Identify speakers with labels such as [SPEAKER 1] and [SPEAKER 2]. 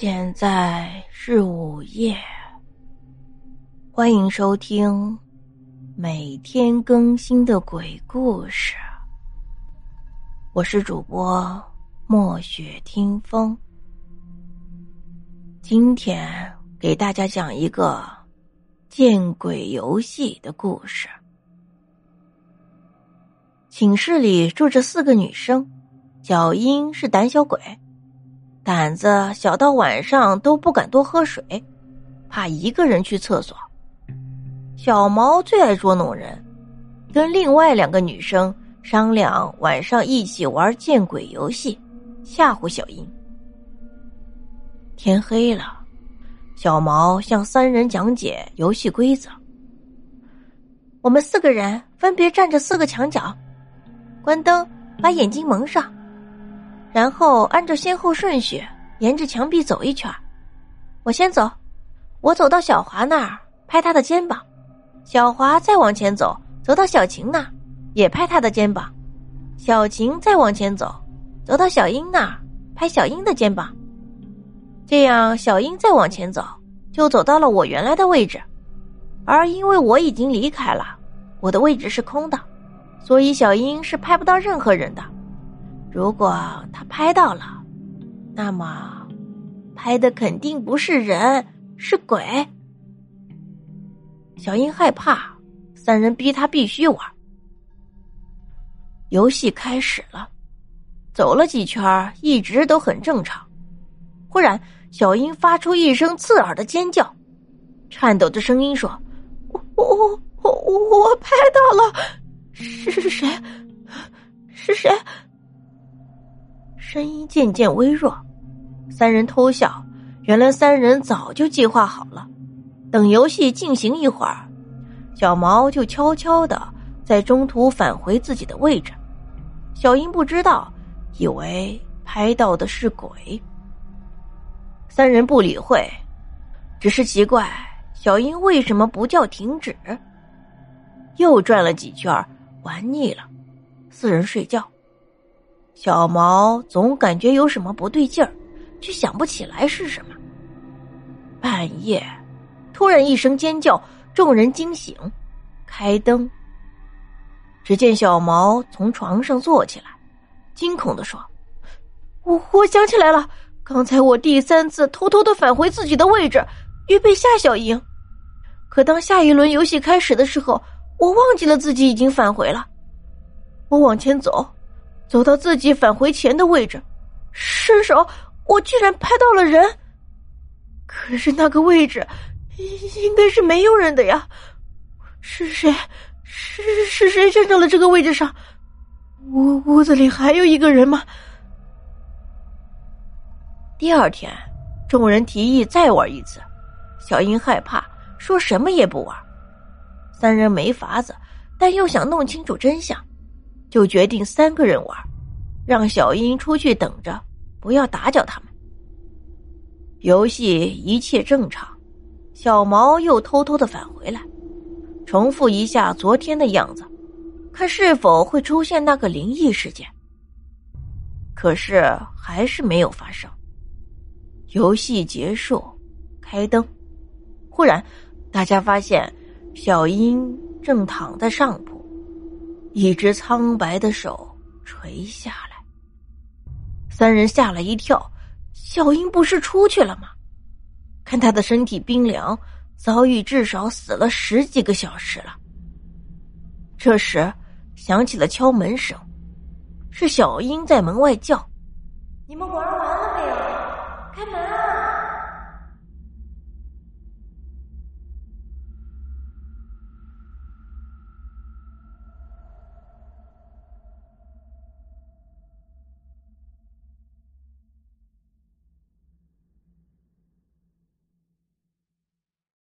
[SPEAKER 1] 现在是午夜，欢迎收听每天更新的鬼故事。我是主播墨雪听风，今天给大家讲一个见鬼游戏的故事。寝室里住着四个女生，小英是胆小鬼。胆子小到晚上都不敢多喝水，怕一个人去厕所。小毛最爱捉弄人，跟另外两个女生商量晚上一起玩见鬼游戏，吓唬小英。天黑了，小毛向三人讲解游戏规则：我们四个人分别站着四个墙角，关灯，把眼睛蒙上。然后按照先后顺序，沿着墙壁走一圈。我先走，我走到小华那儿，拍他的肩膀。小华再往前走，走到小晴那儿，也拍他的肩膀。小晴再往前走，走到小英那儿，拍小英的肩膀。这样，小英再往前走，就走到了我原来的位置。而因为我已经离开了，我的位置是空的，所以小英是拍不到任何人的。如果他拍到了，那么拍的肯定不是人，是鬼。小英害怕，三人逼他必须玩。游戏开始了，走了几圈，一直都很正常。忽然，小英发出一声刺耳的尖叫，颤抖的声音说：“我我我我我拍到了，是谁？是谁？”声音渐渐微弱，三人偷笑。原来三人早就计划好了，等游戏进行一会儿，小毛就悄悄的在中途返回自己的位置。小英不知道，以为拍到的是鬼。三人不理会，只是奇怪小英为什么不叫停止。又转了几圈，玩腻了，四人睡觉。小毛总感觉有什么不对劲儿，却想不起来是什么。半夜，突然一声尖叫，众人惊醒，开灯。只见小毛从床上坐起来，惊恐的说：“我我想起来了，刚才我第三次偷偷的返回自己的位置，预备吓小英。可当下一轮游戏开始的时候，我忘记了自己已经返回了。我往前走。”走到自己返回前的位置，伸手，我居然拍到了人。可是那个位置应该是没有人的呀，是谁？是是谁站到了这个位置上？屋屋子里还有一个人吗？第二天，众人提议再玩一次，小英害怕，说什么也不玩。三人没法子，但又想弄清楚真相。就决定三个人玩，让小英出去等着，不要打搅他们。游戏一切正常，小毛又偷偷的返回来，重复一下昨天的样子，看是否会出现那个灵异事件。可是还是没有发生。游戏结束，开灯，忽然，大家发现小英正躺在上铺。一只苍白的手垂下来，三人吓了一跳。小英不是出去了吗？看他的身体冰凉，早已至少死了十几个小时了。这时响起了敲门声，是小英在门外叫：“你们玩完了没有？开门！”